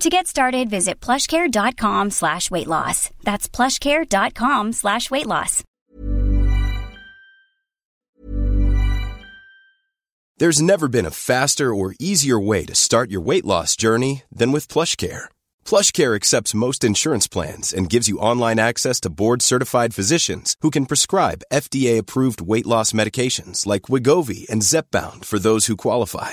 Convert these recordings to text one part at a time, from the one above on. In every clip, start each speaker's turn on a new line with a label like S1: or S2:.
S1: To get started, visit plushcare.com slash weight loss. That's plushcare.com slash weight loss.
S2: There's never been a faster or easier way to start your weight loss journey than with PlushCare. PlushCare accepts most insurance plans and gives you online access to board-certified physicians who can prescribe FDA-approved weight loss medications like Wigovi and Zepbound for those who qualify.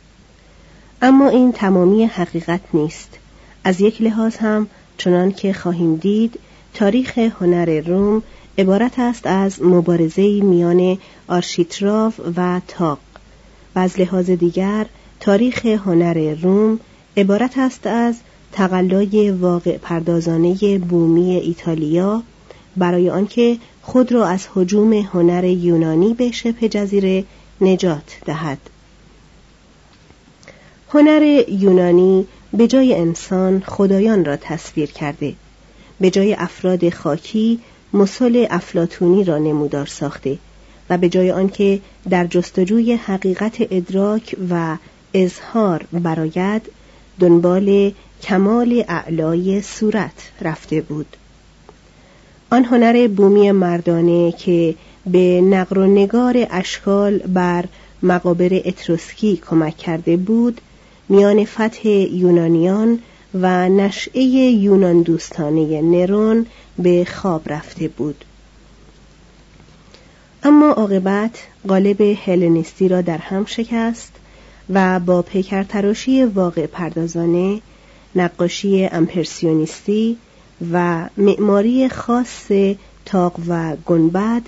S3: اما این تمامی حقیقت نیست. از یک لحاظ هم چنان که خواهیم دید تاریخ هنر روم عبارت است از مبارزه میان آرشیتراو و تاق. و از لحاظ دیگر تاریخ هنر روم عبارت است از تقلای واقع پردازانه بومی ایتالیا برای آنکه خود را از حجوم هنر یونانی به شبه جزیره نجات دهد. هنر یونانی به جای انسان خدایان را تصویر کرده. به جای افراد خاکی مسل افلاتونی را نمودار ساخته و به جای آنکه در جستجوی حقیقت ادراک و اظهار براید دنبال کمال اعلای صورت رفته بود. آن هنر بومی مردانه که به نقر و نگار اشکال بر مقابر اتروسکی کمک کرده بود میان فتح یونانیان و نشعه یونان دوستانه نرون به خواب رفته بود. اما عاقبت قالب هلنیستی را در هم شکست و با پیکرتراشی واقع پردازانه نقاشی امپرسیونیستی و معماری خاص تاق و گنبد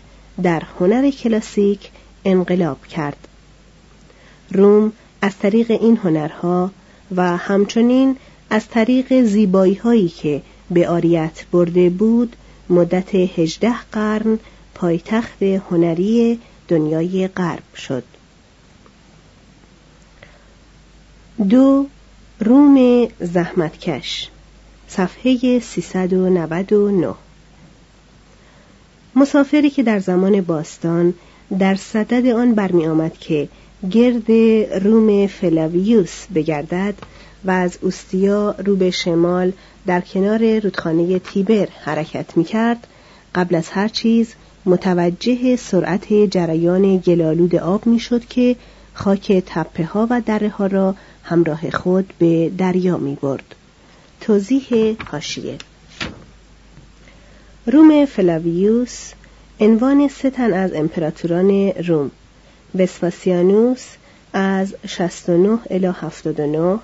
S3: در هنر کلاسیک انقلاب کرد. روم از طریق این هنرها و همچنین از طریق زیبایی هایی که به آریت برده بود مدت هجده قرن پایتخت هنری دنیای غرب شد. دو روم زحمتکش صفحه 399 مسافری که در زمان باستان در صدد آن برمی آمد که گرد روم فلاویوس بگردد و از اوستیا رو به شمال در کنار رودخانه تیبر حرکت می کرد قبل از هر چیز متوجه سرعت جریان گلالود آب می شد که خاک تپه ها و دره ها را همراه خود به دریا می برد توضیح هاشیه روم فلاویوس عنوان سه تن از امپراتوران روم وسپاسیانوس از 69 الی 79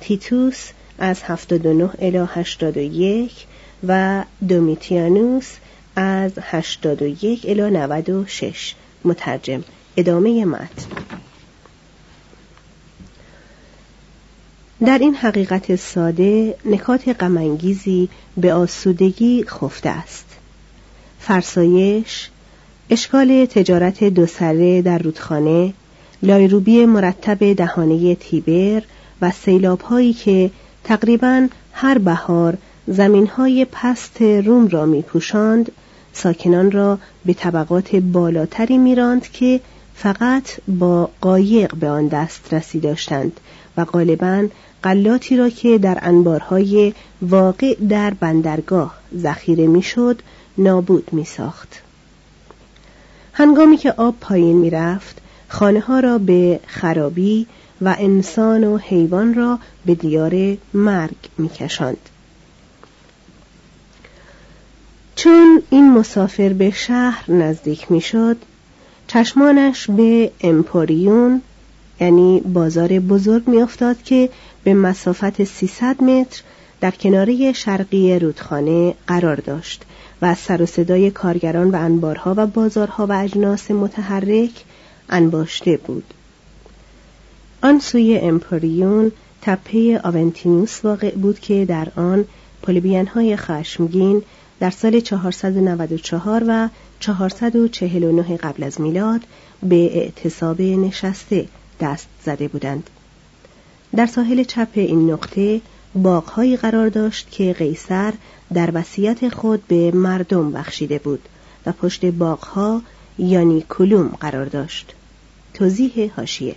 S3: تیتوس از 79 الی 81 و دومیتیانوس از 81 الی 96 مترجم ادامه متن. در این حقیقت ساده نکات غمانگیزی به آسودگی خفته است. فرسایش اشکال تجارت دو سره در رودخانه لایروبی مرتب دهانه تیبر و سیلاب هایی که تقریبا هر بهار زمین های پست روم را می پوشند ساکنان را به طبقات بالاتری میراند که فقط با قایق به آن دسترسی داشتند و غالبا قلاتی را که در انبارهای واقع در بندرگاه ذخیره می‌شد نابود می ساخت. هنگامی که آب پایین می رفت خانه ها را به خرابی و انسان و حیوان را به دیار مرگ می کشند. چون این مسافر به شهر نزدیک می شد چشمانش به امپوریون یعنی بازار بزرگ میافتاد که به مسافت 300 متر در کناره شرقی رودخانه قرار داشت و از سر و صدای کارگران و انبارها و بازارها و اجناس متحرک انباشته بود. آن سوی امپوریون تپه آونتینوس واقع بود که در آن های خشمگین در سال 494 و 449 قبل از میلاد به اعتصاب نشسته دست زده بودند. در ساحل چپ این نقطه باغهایی قرار داشت که قیصر در وصیت خود به مردم بخشیده بود و پشت باغها یانی کلوم قرار داشت. توضیح هاشیه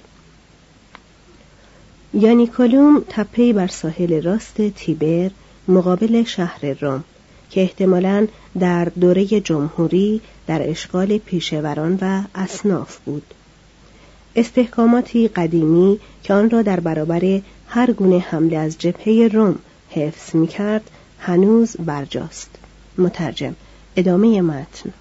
S3: یانی کلوم تپه بر ساحل راست تیبر مقابل شهر روم که احتمالا در دوره جمهوری در اشغال پیشوران و اصناف بود استحکاماتی قدیمی که آن را در برابر هر گونه حمله از جبهه روم حفظ می کرد هنوز برجاست. مترجم ادامه متن.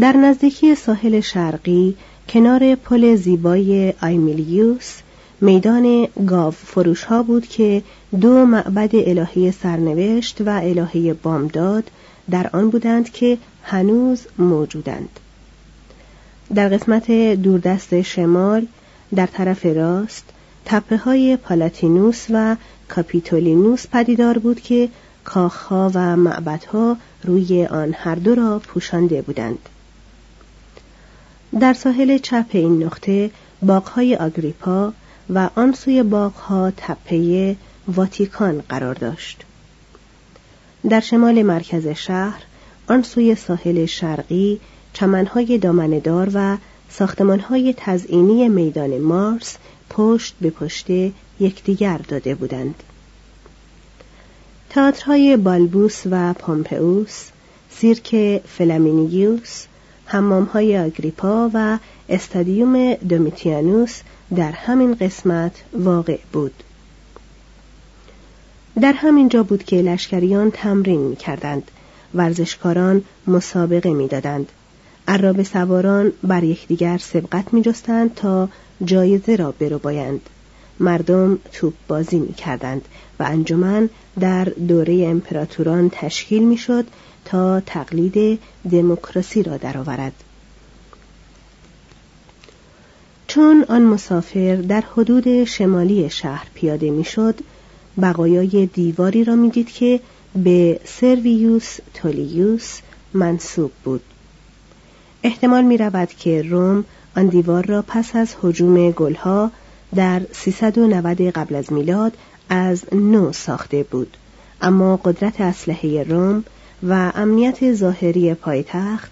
S3: در نزدیکی ساحل شرقی کنار پل زیبای آیمیلیوس میدان گاو فروش ها بود که دو معبد الهی سرنوشت و الهی بامداد در آن بودند که هنوز موجودند. در قسمت دوردست شمال در طرف راست تپه های پالاتینوس و کاپیتولینوس پدیدار بود که کاخها و معبدها روی آن هر دو را پوشانده بودند. در ساحل چپ این نقطه باغهای آگریپا و آن سوی باغها تپه واتیکان قرار داشت. در شمال مرکز شهر آن سوی ساحل شرقی چمنهای دامندار و ساختمانهای تزئینی میدان مارس پشت به پشت یکدیگر داده بودند. تئاترهای بالبوس و پومپئوس سیرک فلامینیوس حمامهای آگریپا و استادیوم دومیتیانوس در همین قسمت واقع بود. در همین جا بود که لشکریان تمرین می کردند ورزشکاران مسابقه می‌دادند. عرابه سواران بر یکدیگر سبقت می جستند تا جایزه را بایند. مردم توپ بازی می کردند و انجمن در دوره امپراتوران تشکیل می شد تا تقلید دموکراسی را درآورد. چون آن مسافر در حدود شمالی شهر پیاده می‌شد بقایای دیواری را می‌دید که به سرویوس تولیوس منصوب بود احتمال می رود که روم آن دیوار را پس از حجوم گلها در 390 قبل از میلاد از نو ساخته بود. اما قدرت اسلحه روم و امنیت ظاهری پایتخت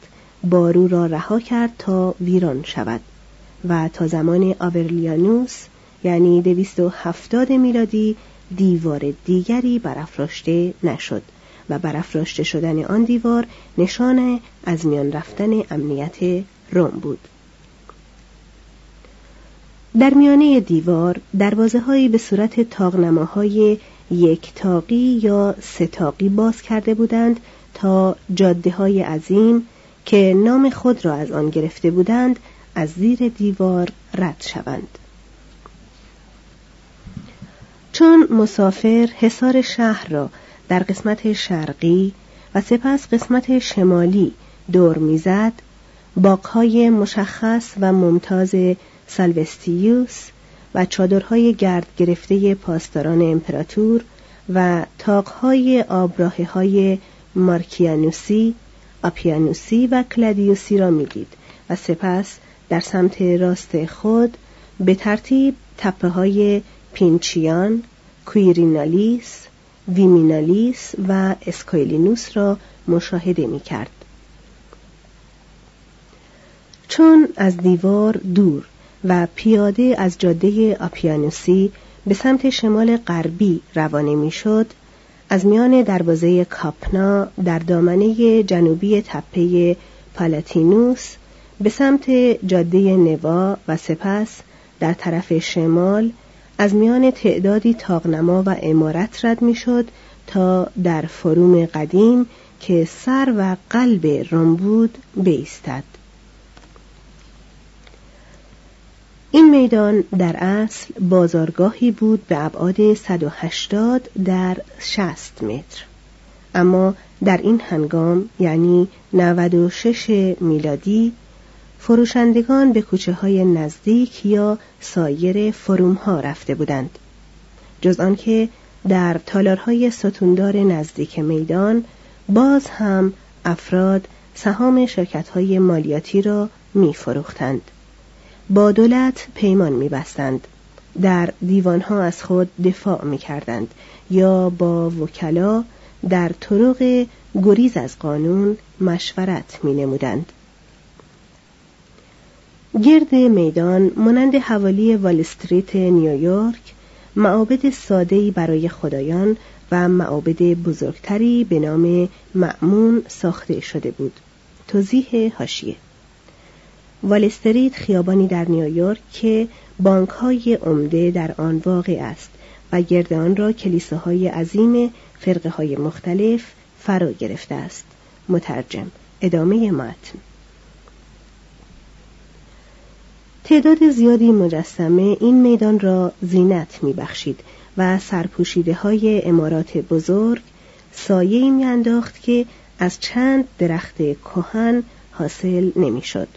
S3: بارو را رها کرد تا ویران شود و تا زمان آورلیانوس یعنی 270 میلادی دیوار دیگری برافراشته نشد. و برافراشته شدن آن دیوار نشان از میان رفتن امنیت روم بود. در میانه دیوار دروازه هایی به صورت تاقنماهای یک تاقی یا ستاقی باز کرده بودند تا جاده های عظیم که نام خود را از آن گرفته بودند از زیر دیوار رد شوند. چون مسافر حصار شهر را در قسمت شرقی و سپس قسمت شمالی دور می‌زد باقهای مشخص و ممتاز سالوستیوس و چادرهای گرد گرفته پاسداران امپراتور و تاقهای آبراهه های مارکیانوسی، آپیانوسی و کلادیوسی را می‌دید و سپس در سمت راست خود به ترتیب تپه های پینچیان، کویرینالیس، ویمینالیس و اسکویلینوس را مشاهده می کرد. چون از دیوار دور و پیاده از جاده آپیانوسی به سمت شمال غربی روانه می‌شد از میان دروازه کاپنا در دامنه جنوبی تپه پالاتینوس به سمت جاده نوا و سپس در طرف شمال از میان تعدادی تاغنما و امارت رد می‌شد تا در فروم قدیم که سر و قلب روم بود بیستد. این میدان در اصل بازارگاهی بود به ابعاد 180 در 60 متر. اما در این هنگام یعنی 96 میلادی فروشندگان به کوچه های نزدیک یا سایر فروم ها رفته بودند جز آنکه در تالارهای ستوندار نزدیک میدان باز هم افراد سهام شرکت های مالیاتی را می فروختند. با دولت پیمان می بستند. در دیوانها از خود دفاع می کردند یا با وکلا در طرق گریز از قانون مشورت می نمودند. گرد میدان مانند حوالی وال استریت نیویورک معابد ساده‌ای برای خدایان و معابد بزرگتری به نام معمون ساخته شده بود. توضیح هاشیه وال استریت خیابانی در نیویورک که بانک های عمده در آن واقع است و گرد آن را کلیساهای عظیم فرقه های مختلف فرا گرفته است. مترجم ادامه متن تعداد زیادی مجسمه این میدان را زینت میبخشید و سرپوشیده های امارات بزرگ سایه میانداخت که از چند درخت کهن حاصل نمی‌شد.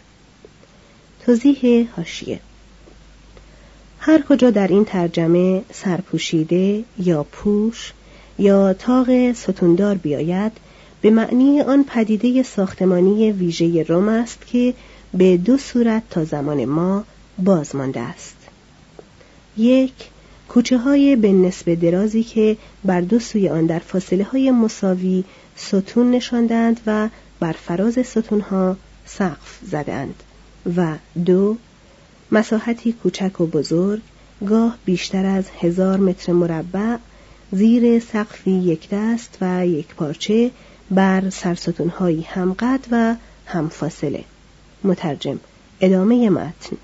S3: توضیح هاشیه هر کجا در این ترجمه سرپوشیده یا پوش یا تاق ستوندار بیاید به معنی آن پدیده ساختمانی ویژه روم است که به دو صورت تا زمان ما باز مانده است. یک کوچه های به نسب درازی که بر دو سوی آن در فاصله های مساوی ستون نشاندند و بر فراز ستون ها سقف زدند. و دو مساحتی کوچک و بزرگ گاه بیشتر از هزار متر مربع زیر سقفی یک دست و یک پارچه بر سرستونهایی همقد و همفاصله مترجم ادامه متن.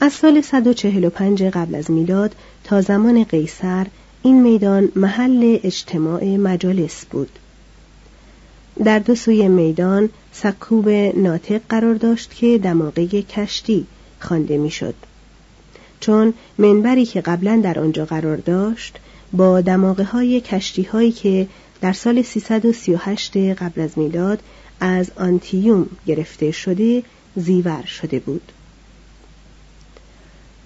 S3: از سال 145 قبل از میلاد تا زمان قیصر این میدان محل اجتماع مجالس بود. در دو سوی میدان سکوب ناطق قرار داشت که دماغه کشتی خوانده می‌شد. چون منبری که قبلا در آنجا قرار داشت با دماغه های کشتی هایی که در سال 338 قبل از میلاد از آنتیوم گرفته شده زیور شده بود.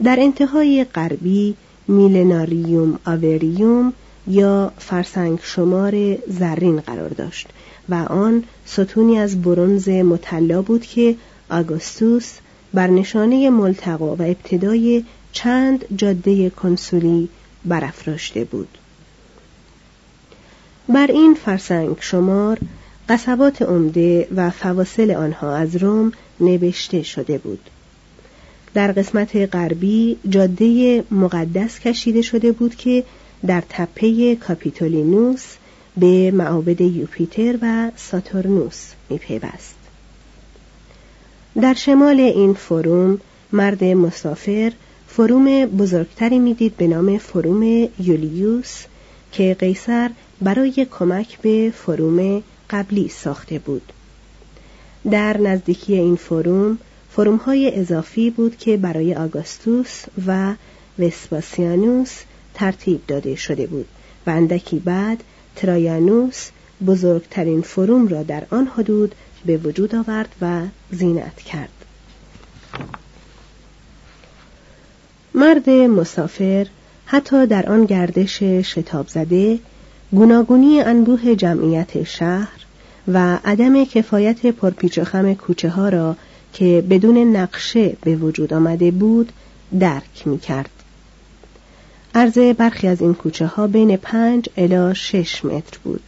S3: در انتهای غربی میلناریوم آوریوم یا فرسنگ شمار زرین قرار داشت و آن ستونی از برونز مطلا بود که آگوستوس بر نشانه ملتقا و ابتدای چند جاده کنسولی برافراشته بود. بر این فرسنگ شمار قصبات عمده و فواصل آنها از روم نوشته شده بود. در قسمت غربی جاده مقدس کشیده شده بود که در تپه کاپیتولینوس به معابد یوپیتر و ساتورنوس میپیوست. در شمال این فروم مرد مسافر فروم بزرگتری می‌دید به نام فروم یولیوس که قیصر برای کمک به فروم قبلی ساخته بود. در نزدیکی این فروم فروم های اضافی بود که برای آگاستوس و وسپاسیانوس ترتیب داده شده بود و اندکی بعد ترایانوس بزرگترین فروم را در آن حدود به وجود آورد و زینت کرد. مرد مسافر حتی در آن گردش شتاب زده گوناگونی انبوه جمعیت شهر و عدم کفایت پرپیچ و خم کوچه ها را که بدون نقشه به وجود آمده بود درک می کرد. عرض برخی از این کوچه ها بین پنج الا شش متر بود.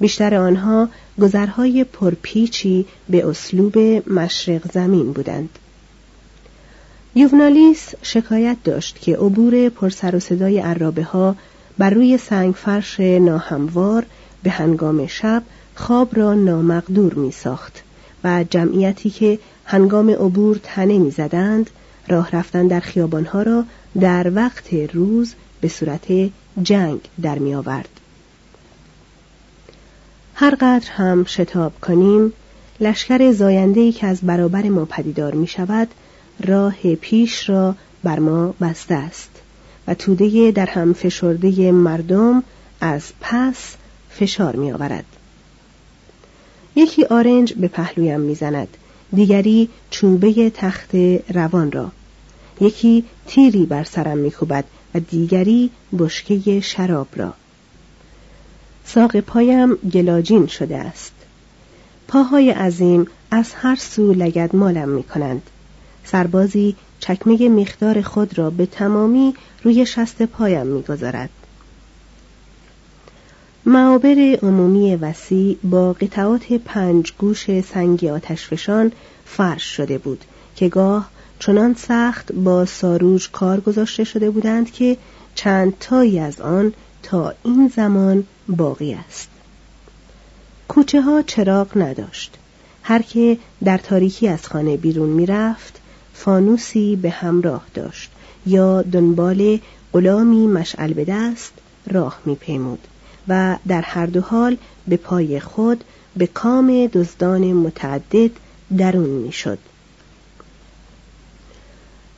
S3: بیشتر آنها گذرهای پرپیچی به اسلوب مشرق زمین بودند. یوونالیس شکایت داشت که عبور پرسر و صدای عرابه ها بر روی سنگ فرش ناهموار به هنگام شب خواب را نامقدور می ساخت و جمعیتی که هنگام عبور تنه می زدند راه رفتن در خیابانها را در وقت روز به صورت جنگ در می آورد. هر قدر هم شتاب کنیم لشکر زایندهی که از برابر ما پدیدار می شود راه پیش را بر ما بسته است توده در هم فشرده مردم از پس فشار می آورد. یکی آرنج به پهلویم می‌زند دیگری چوبه تخت روان را یکی تیری بر سرم میکوبد و دیگری بشکه شراب را ساق پایم گلاجین شده است پاهای عظیم از هر سو لگد مالم می کنند. سربازی چکمه میخدار خود را به تمامی روی شست پایم می‌گذارد. معابر عمومی وسیع با قطعات پنج گوش سنگی آتشفشان فرش شده بود که گاه چنان سخت با ساروج کار گذاشته شده بودند که چند تایی از آن تا این زمان باقی است کوچه ها چراغ نداشت هر که در تاریکی از خانه بیرون می‌رفت فانوسی به همراه داشت یا دنبال غلامی مشعل به دست راه میپیمود و در هر دو حال به پای خود به کام دزدان متعدد درون می‌شد.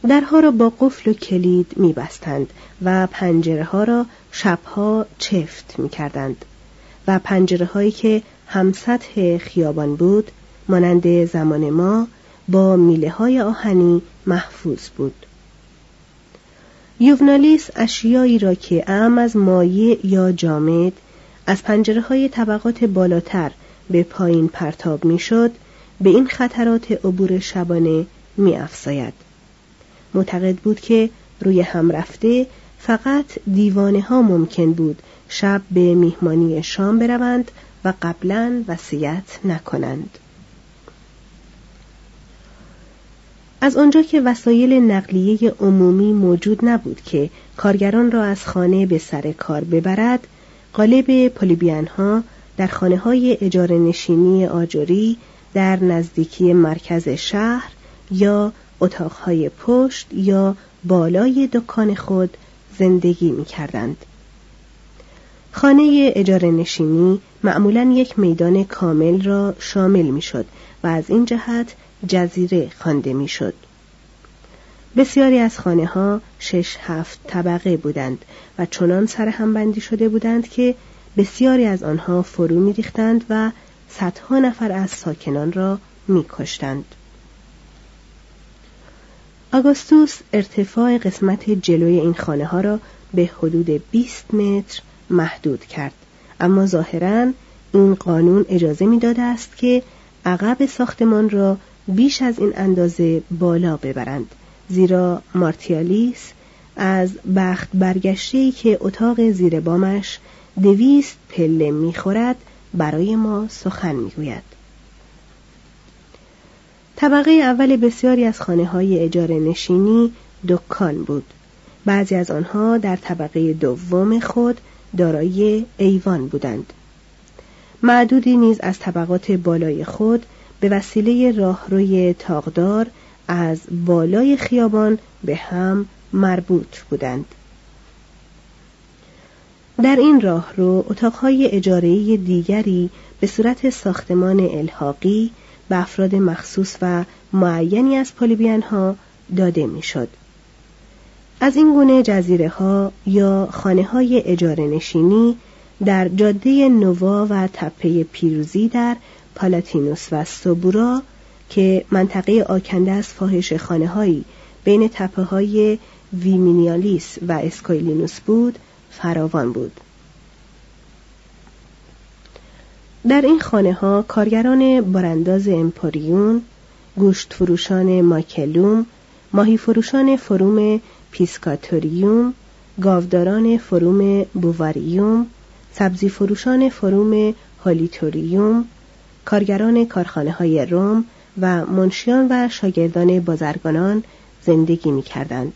S3: درها را با قفل و کلید می بستند و پنجره ها را شبها چفت می کردند و پنجره هایی که هم سطح خیابان بود مانند زمان ما با میله های آهنی محفوظ بود. یوونالیس اشیایی را که ام از مایع یا جامد از پنجره های طبقات بالاتر به پایین پرتاب می‌شد به این خطرات عبور شبانه می افزاید. معتقد بود که روی هم رفته فقط دیوانه ها ممکن بود شب به میهمانی شام بروند و قبلا وصیت نکنند. از آنجا که وسایل نقلیه عمومی موجود نبود که کارگران را از خانه به سر کار ببرد قالب پولیبیان ها در خانه های اجاره نشینی آجوری در نزدیکی مرکز شهر یا اتاقهای پشت یا بالای دکان خود زندگی می کردند. خانه اجاره نشینی معمولا یک میدان کامل را شامل می شد و از این جهت جزیره خوانده می شد. بسیاری از خانه ها شش هفت طبقه بودند و چنان سر هم بندی شده بودند که بسیاری از آنها فرو می ریختند و صدها نفر از ساکنان را می کشتند. آگوستوس ارتفاع قسمت جلوی این خانه ها را به حدود 20 متر محدود کرد اما ظاهرا این قانون اجازه می‌داده است که عقب ساختمان را بیش از این اندازه بالا ببرند. زیرا مارتیالیس از بخت برگشته که اتاق زیر بامش دویست پله می‌خورد برای ما سخن می‌گوید. طبقه اول بسیاری از خانه های اجاره نشینی دکان بود. بعضی از آنها در طبقه دوم خود دارای ایوان بودند. معدودی نیز از طبقات بالای خود به وسیله راهروی تاغدار از بالای خیابان به هم مربوط بودند در این راه رو اتاقهای اجارهی دیگری به صورت ساختمان الحاقی به افراد مخصوص و معینی از پالیبیان ها داده می‌شد. از این گونه جزیره ها یا خانه های اجاره نشینی در جاده نووا و تپه پیروزی در پالاتینوس و سوبورا که منطقه آکنده از فاحش خانه هایی بین تپه های ویمینیالیس و اسکویلینوس بود فراوان بود. در این خانه ها کارگران برانداز امپوریون، گوشت فروشان ماکلوم، ماهی فروشان فروم پیسکاتوریوم، گاوداران فروم بوواریوم، سبزی فروشان فروم هالیتوریوم، کارگران کارخانه های روم و منشیان و شاگردان بازرگانان زندگی می کردند.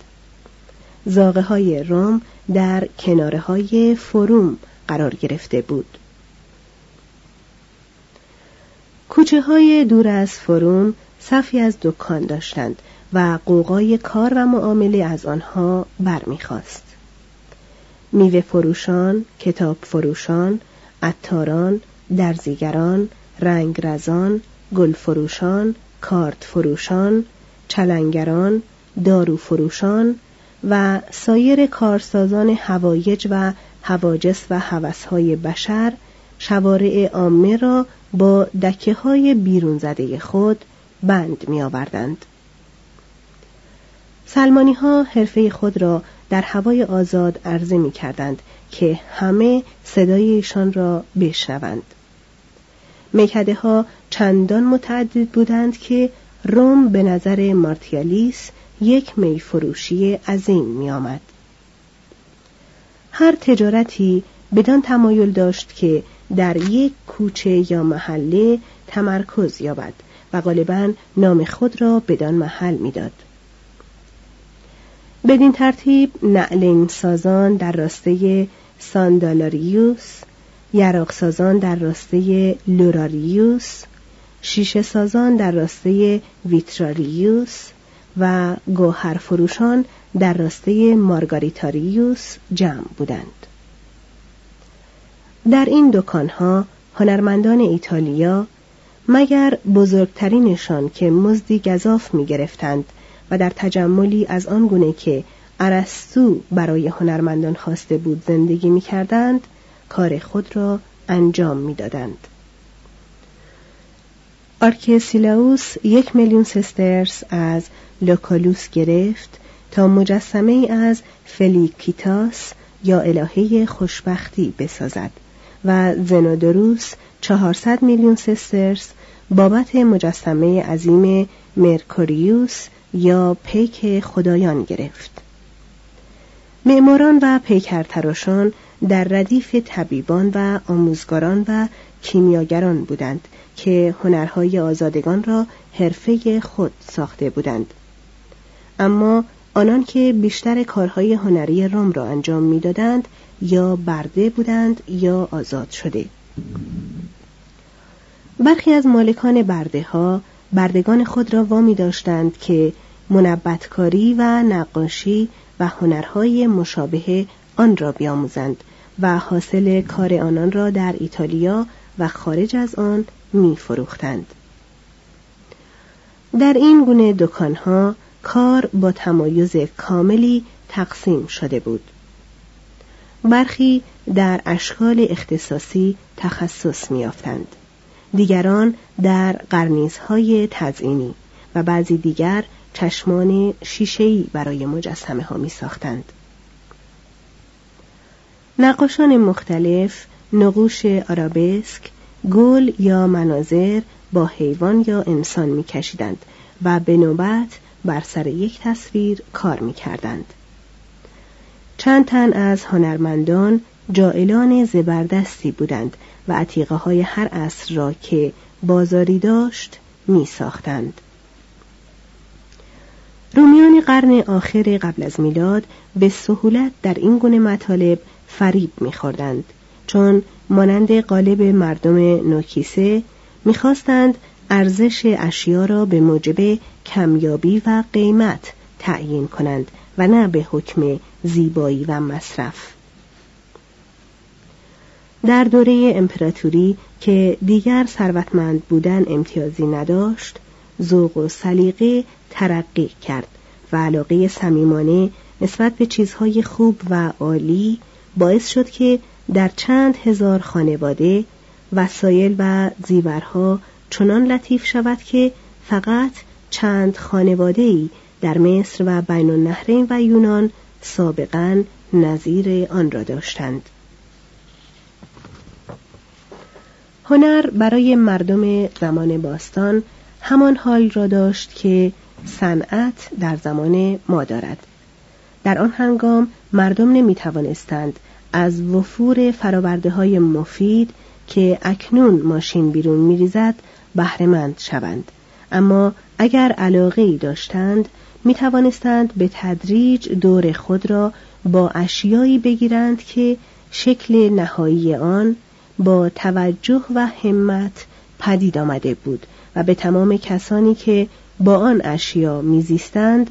S3: زاغه های روم در کناره های فروم قرار گرفته بود. کوچه های دور از فروم صفی از دکان داشتند و قوقای کار و معامله از آنها برمیخواست. میوه فروشان، کتاب فروشان، عطاران، درزیگران، رنگرزان، گل فروشان، کارت فروشان، چلنگران، دارو فروشان و سایر کارسازان هوایج و هواجس و هوسهای بشر شوارع عامه را با دکه های بیرون زده خود بند می آوردند. سلمانی ها حرفه خود را در هوای آزاد عرضه می کردند که همه صدای ایشان را بشنوند. میکده ها چندان متعدد بودند که روم به نظر مارتیالیس یک میفروشی عظیم می آمد. هر تجارتی بدان تمایل داشت که در یک کوچه یا محله تمرکز یابد و غالبا نام خود را بدان محل می‌داد. بدین ترتیب نعلین سازان در راسته ساندالاریوس، یراق سازان در راسته لوراریوس، شیشه سازان در راسته ویتراریوس و گوهر فروشان در راسته مارگاریتاریوس جمع بودند. در این دکانها هنرمندان ایتالیا مگر بزرگترینشان که مزدی گذاف می گرفتند و در تجملی از آن گونه که ارسطو برای هنرمندان خواسته بود زندگی می کردند کار خود را انجام می دادند. آرکسیلاوس یک میلیون سسترس از لوکالوس گرفت تا مجسمه از فلیکیتاس یا الهه خوشبختی بسازد و زنودروس 400 میلیون سسترس بابت مجسمه عظیم مرکوریوس یا پیک خدایان گرفت. معماران و پیکرتراشان در ردیف طبیبان و آموزگاران و کیمیاگران بودند که هنرهای آزادگان را حرفه خود ساخته بودند. اما آنان که بیشتر کارهای هنری روم را انجام می‌دادند یا برده بودند یا آزاد شده برخی از مالکان برده ها بردگان خود را وامی داشتند که منبتکاری و نقاشی و هنرهای مشابه آن را بیاموزند و حاصل کار آنان را در ایتالیا و خارج از آن می فروختند. در این گونه دکانها کار با تمایز کاملی تقسیم شده بود. برخی در اشکال اختصاصی تخصص میافتند دیگران در قرنیزهای تزئینی و بعضی دیگر چشمان شیشهای برای مجسمه ها می ساختند. نقاشان مختلف نقوش آرابسک گل یا مناظر با حیوان یا انسان میکشیدند و به نوبت بر سر یک تصویر کار می‌کردند. چند تن از هنرمندان جائلان زبردستی بودند و عتیقه های هر عصر را که بازاری داشت می ساختند. رومیان قرن آخر قبل از میلاد به سهولت در این گونه مطالب فریب میخوردند. چون مانند قالب مردم نوکیسه می‌خواستند ارزش اشیا را به موجب کمیابی و قیمت تعیین کنند و نه به حکم زیبایی و مصرف. در دوره امپراتوری که دیگر ثروتمند بودن امتیازی نداشت ذوق و سلیقه ترقی کرد و علاقه صمیمانه نسبت به چیزهای خوب و عالی باعث شد که در چند هزار خانواده وسایل و زیورها چنان لطیف شود که فقط چند خانواده ای در مصر و بین النهرین و یونان سابقا نظیر آن را داشتند. هنر برای مردم زمان باستان همان حال را داشت که صنعت در زمان ما دارد. در آن هنگام مردم نمی توانستند از وفور فراورده های مفید که اکنون ماشین بیرون میریزد بهرهمند شوند. اما اگر علاقه ای داشتند می توانستند به تدریج دور خود را با اشیایی بگیرند که شکل نهایی آن با توجه و همت پدید آمده بود و به تمام کسانی که با آن اشیا میزیستند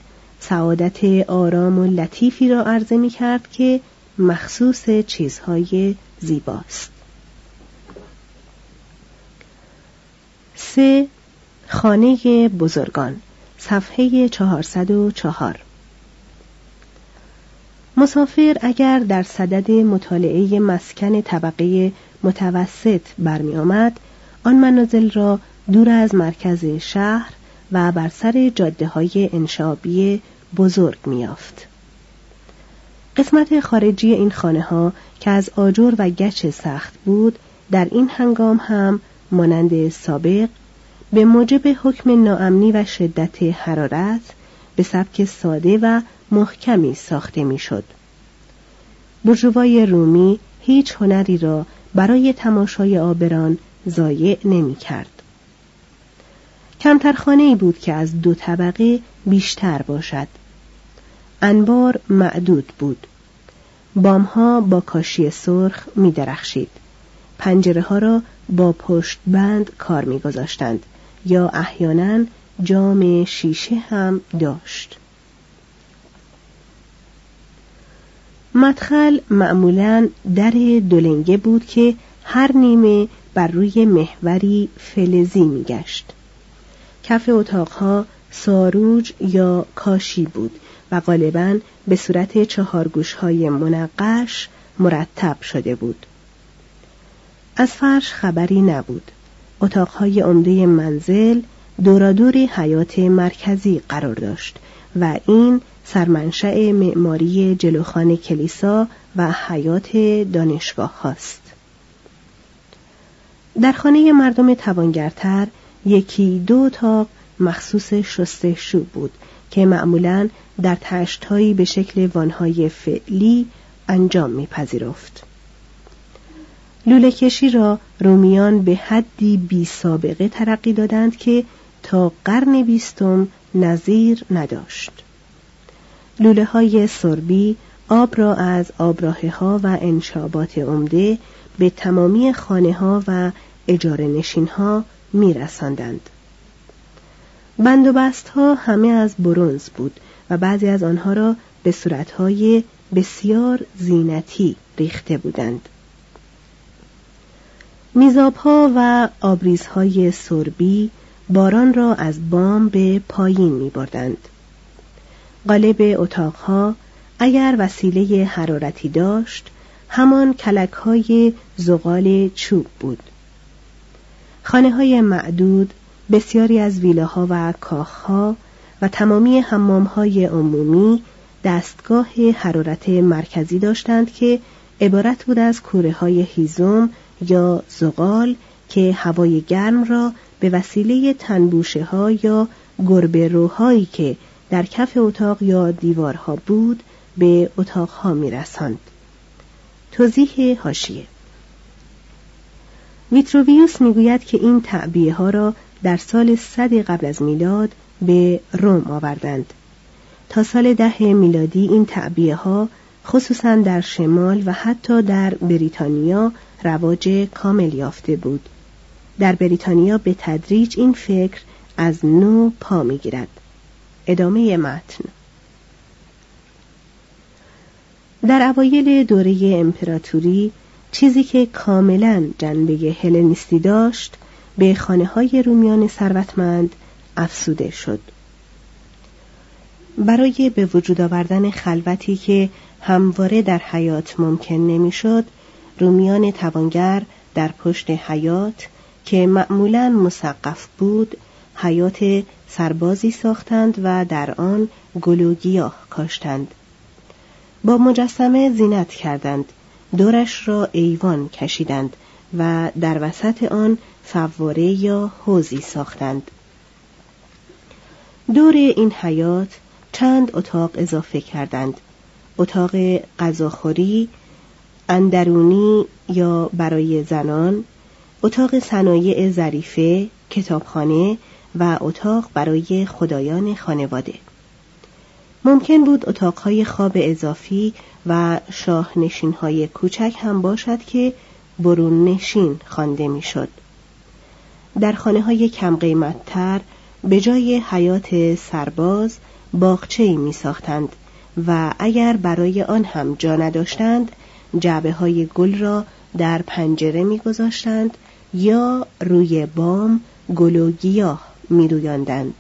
S3: سعادت آرام و لطیفی را عرضه می کرد که مخصوص چیزهای زیباست. سه خانه بزرگان صفحه 404 مسافر اگر در صدد مطالعه مسکن طبقه متوسط برمی آمد آن منازل را دور از مرکز شهر و بر سر جاده های انشابی بزرگ میافت. قسمت خارجی این خانه ها که از آجر و گچ سخت بود در این هنگام هم مانند سابق به موجب حکم ناامنی و شدت حرارت به سبک ساده و محکمی ساخته می‌شد. برجوای رومی هیچ هنری را برای تماشای آبران ضایع نمی کرد. کمتر خانه بود که از دو طبقه بیشتر باشد. انبار معدود بود. بامها با کاشی سرخ می درخشید. پنجره ها را با پشت بند کار می گذاشتند یا احیانا جام شیشه هم داشت. مدخل معمولا در دولنگه بود که هر نیمه بر روی محوری فلزی میگشت. کف اتاقها ساروج یا کاشی بود و غالبا به صورت چهارگوش های منقش مرتب شده بود. از فرش خبری نبود. اتاقهای عمده منزل دورادور حیات مرکزی قرار داشت و این سرمنشأ معماری جلوخانه کلیسا و حیات دانشگاه هاست. در خانه مردم توانگرتر یکی دو تاق مخصوص شستشو بود که معمولا در تشتهایی به شکل وانهای فعلی انجام میپذیرفت. لوله کشی را رومیان به حدی بی سابقه ترقی دادند که تا قرن بیستم نظیر نداشت. لوله های سربی آب را از آبراهه ها و انشابات عمده به تمامی خانه ها و اجاره نشین ها می رسندند. بست ها همه از برونز بود و بعضی از آنها را به صورتهای بسیار زینتی ریخته بودند. میزاب ها و آبریزهای سربی باران را از بام به پایین می بردند. قالب اتاقها اگر وسیله حرارتی داشت همان کلک های زغال چوب بود. خانه های معدود بسیاری از ویلاها و کاخها و تمامی حمام های عمومی دستگاه حرارت مرکزی داشتند که عبارت بود از کوره های هیزم یا زغال که هوای گرم را به وسیله تنبوشه ها یا گربه روهایی که در کف اتاق یا دیوارها بود به اتاقها می رسند. توضیح هاشیه ویتروویوس می‌گوید که این تعبیه ها را در سال صد قبل از میلاد به روم آوردند. تا سال ده میلادی این تعبیه ها خصوصا در شمال و حتی در بریتانیا رواج کامل یافته بود. در بریتانیا به تدریج این فکر از نو پا می‌گیرد ادامه متن در اوایل دوره امپراتوری چیزی که کاملا جنبه هلنیستی داشت به خانه های رومیان ثروتمند افسوده شد. برای به وجود آوردن خلوتی که همواره در حیات ممکن نمی‌شد رومیان توانگر در پشت حیات که معمولا مسقف بود حیات سربازی ساختند و در آن گل و کاشتند. با مجسمه زینت کردند دورش را ایوان کشیدند و در وسط آن فواره یا حوزی ساختند. دور این حیات چند اتاق اضافه کردند. اتاق غذاخوری اندرونی یا برای زنان اتاق صنایع ظریفه کتابخانه و اتاق برای خدایان خانواده. ممکن بود اتاقهای خواب اضافی و شاهنشینهای کوچک هم باشد که برون نشین خوانده می‌شد. در خانه های کم قیمت تر به جای حیات سرباز باغچه می ساختند و اگر برای آن هم جا نداشتند جعبه های گل را در پنجره می گذاشتند یا روی بام گل و گیاه می رویاندند.